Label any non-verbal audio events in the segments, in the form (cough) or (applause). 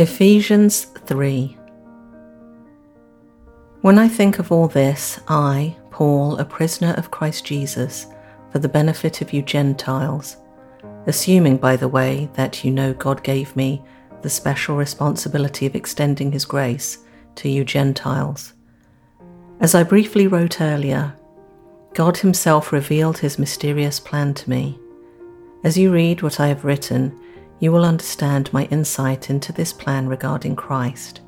Ephesians 3 When I think of all this, I, Paul, a prisoner of Christ Jesus, for the benefit of you Gentiles, assuming, by the way, that you know God gave me the special responsibility of extending His grace to you Gentiles. As I briefly wrote earlier, God Himself revealed His mysterious plan to me. As you read what I have written, you will understand my insight into this plan regarding Christ.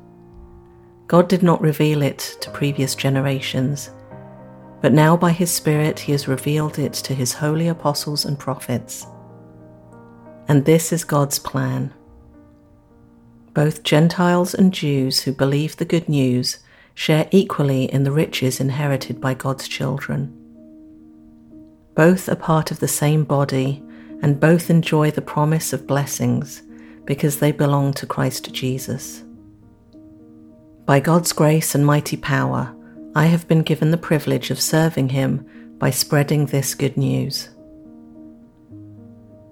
God did not reveal it to previous generations, but now by His Spirit He has revealed it to His holy apostles and prophets. And this is God's plan. Both Gentiles and Jews who believe the good news share equally in the riches inherited by God's children. Both are part of the same body and both enjoy the promise of blessings because they belong to Christ Jesus. By God's grace and mighty power, I have been given the privilege of serving Him by spreading this good news.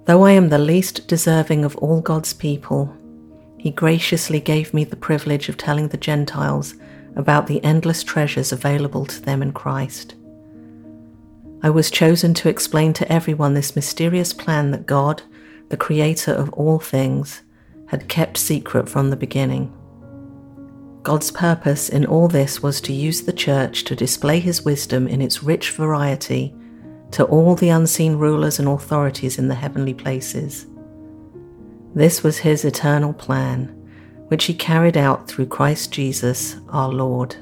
Though I am the least deserving of all God's people, He graciously gave me the privilege of telling the Gentiles about the endless treasures available to them in Christ. I was chosen to explain to everyone this mysterious plan that God, the creator of all things, had kept secret from the beginning. God's purpose in all this was to use the church to display his wisdom in its rich variety to all the unseen rulers and authorities in the heavenly places. This was his eternal plan, which he carried out through Christ Jesus our Lord.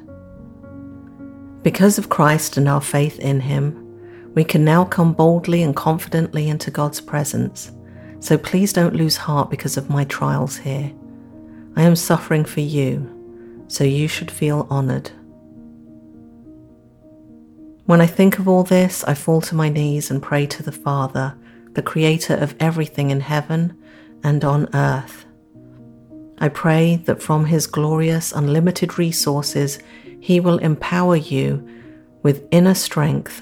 Because of Christ and our faith in him, we can now come boldly and confidently into God's presence. So please don't lose heart because of my trials here. I am suffering for you, so you should feel honored. When I think of all this, I fall to my knees and pray to the Father, the Creator of everything in heaven and on earth. I pray that from His glorious, unlimited resources, He will empower you with inner strength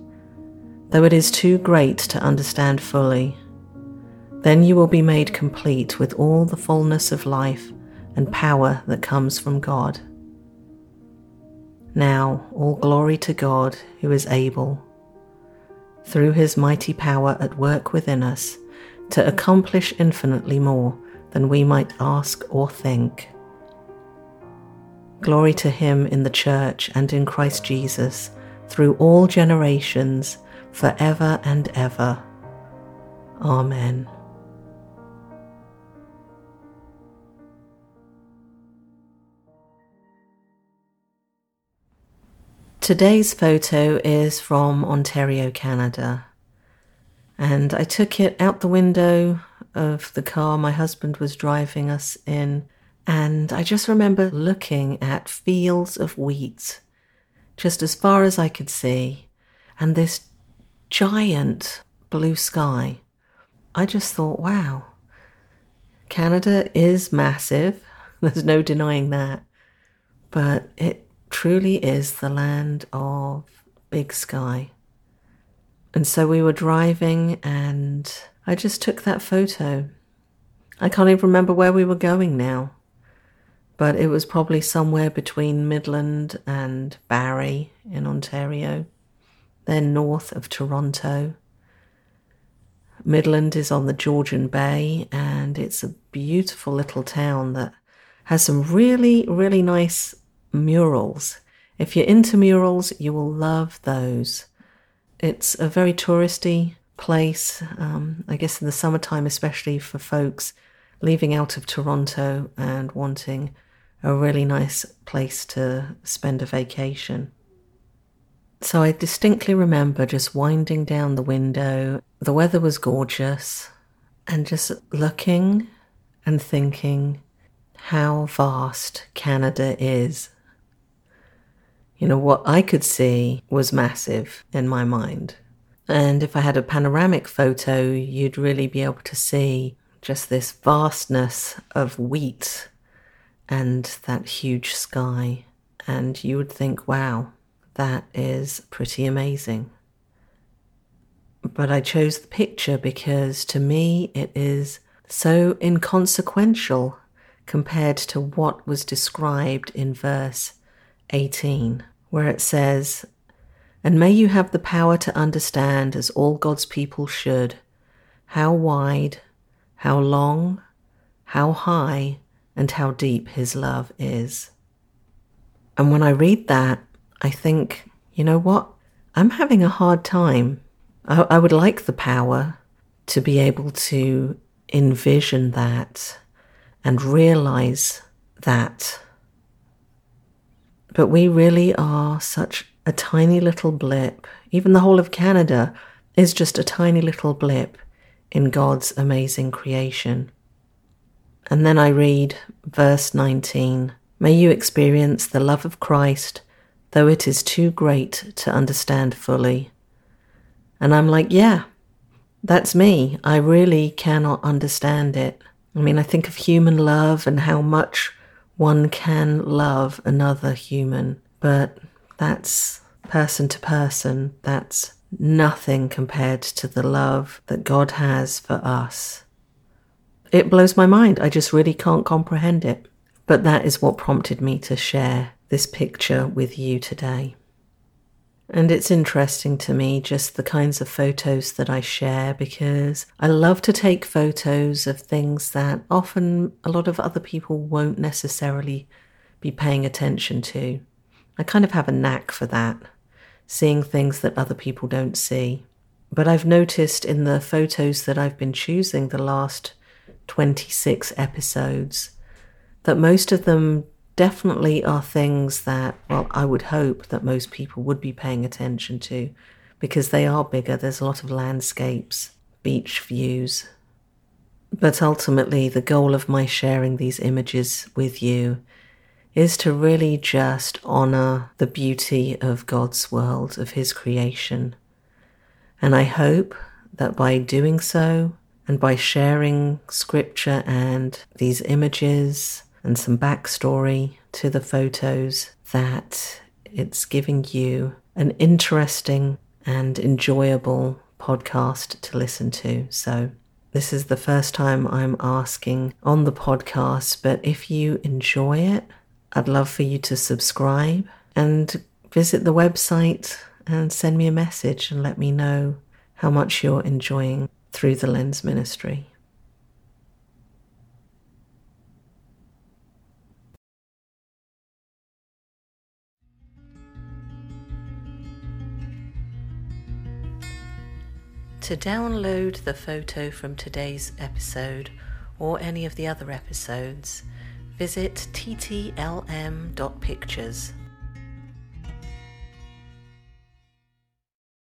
though it is too great to understand fully. Then you will be made complete with all the fullness of life and power that comes from God. Now, all glory to God who is able, through his mighty power at work within us, to accomplish infinitely more than we might ask or think. Glory to him in the church and in Christ Jesus through all generations forever and ever. Amen. Today's photo is from Ontario, Canada, and I took it out the window of the car my husband was driving us in, and I just remember looking at fields of wheat just as far as I could see, and this giant blue sky. I just thought, wow, Canada is massive. (laughs) There's no denying that. But it truly is the land of big sky. And so we were driving, and I just took that photo. I can't even remember where we were going now, but it was probably somewhere between Midland and Barrie in Ontario. They're north of Toronto. Midland is on the Georgian Bay, and it's a beautiful little town that has some really, really nice murals. If you're into murals, you will love those. It's a very touristy place, um, I guess in the summertime, especially for folks leaving out of Toronto and wanting a really nice place to spend a vacation. So I distinctly remember just winding down the window. The weather was gorgeous, and just looking and thinking how vast Canada is. You know, what I could see was massive in my mind. And if I had a panoramic photo, you'd really be able to see just this vastness of wheat and that huge sky. And you would think, wow, that is pretty amazing. But I chose the picture because to me it is so inconsequential compared to what was described in verse 18, where it says, And may you have the power to understand, as all God's people should, how wide, how long, how high, and how deep His love is. And when I read that, I think, you know what? I'm having a hard time. I, I would like the power to be able to envision that and realize that. But we really are such a tiny little blip. Even the whole of Canada is just a tiny little blip in God's amazing creation. And then I read verse 19 May you experience the love of Christ, though it is too great to understand fully. And I'm like, yeah, that's me. I really cannot understand it. I mean, I think of human love and how much one can love another human, but that's person to person. That's nothing compared to the love that God has for us. It blows my mind. I just really can't comprehend it. But that is what prompted me to share this picture with you today. And it's interesting to me just the kinds of photos that I share because I love to take photos of things that often a lot of other people won't necessarily be paying attention to. I kind of have a knack for that, seeing things that other people don't see. But I've noticed in the photos that I've been choosing the last 26 episodes that most of them definitely are things that, well, I would hope that most people would be paying attention to because they are bigger. There's a lot of landscapes, beach views. But ultimately, the goal of my sharing these images with you is to really just honor the beauty of God's world, of His creation. And I hope that by doing so, and by sharing scripture and these images and some backstory to the photos that it's giving you an interesting and enjoyable podcast to listen to. So, this is the first time I'm asking on the podcast, but if you enjoy it, I'd love for you to subscribe and visit the website and send me a message and let me know how much you're enjoying through the Lens Ministry. To download the photo from today's episode or any of the other episodes, visit ttlm.pictures.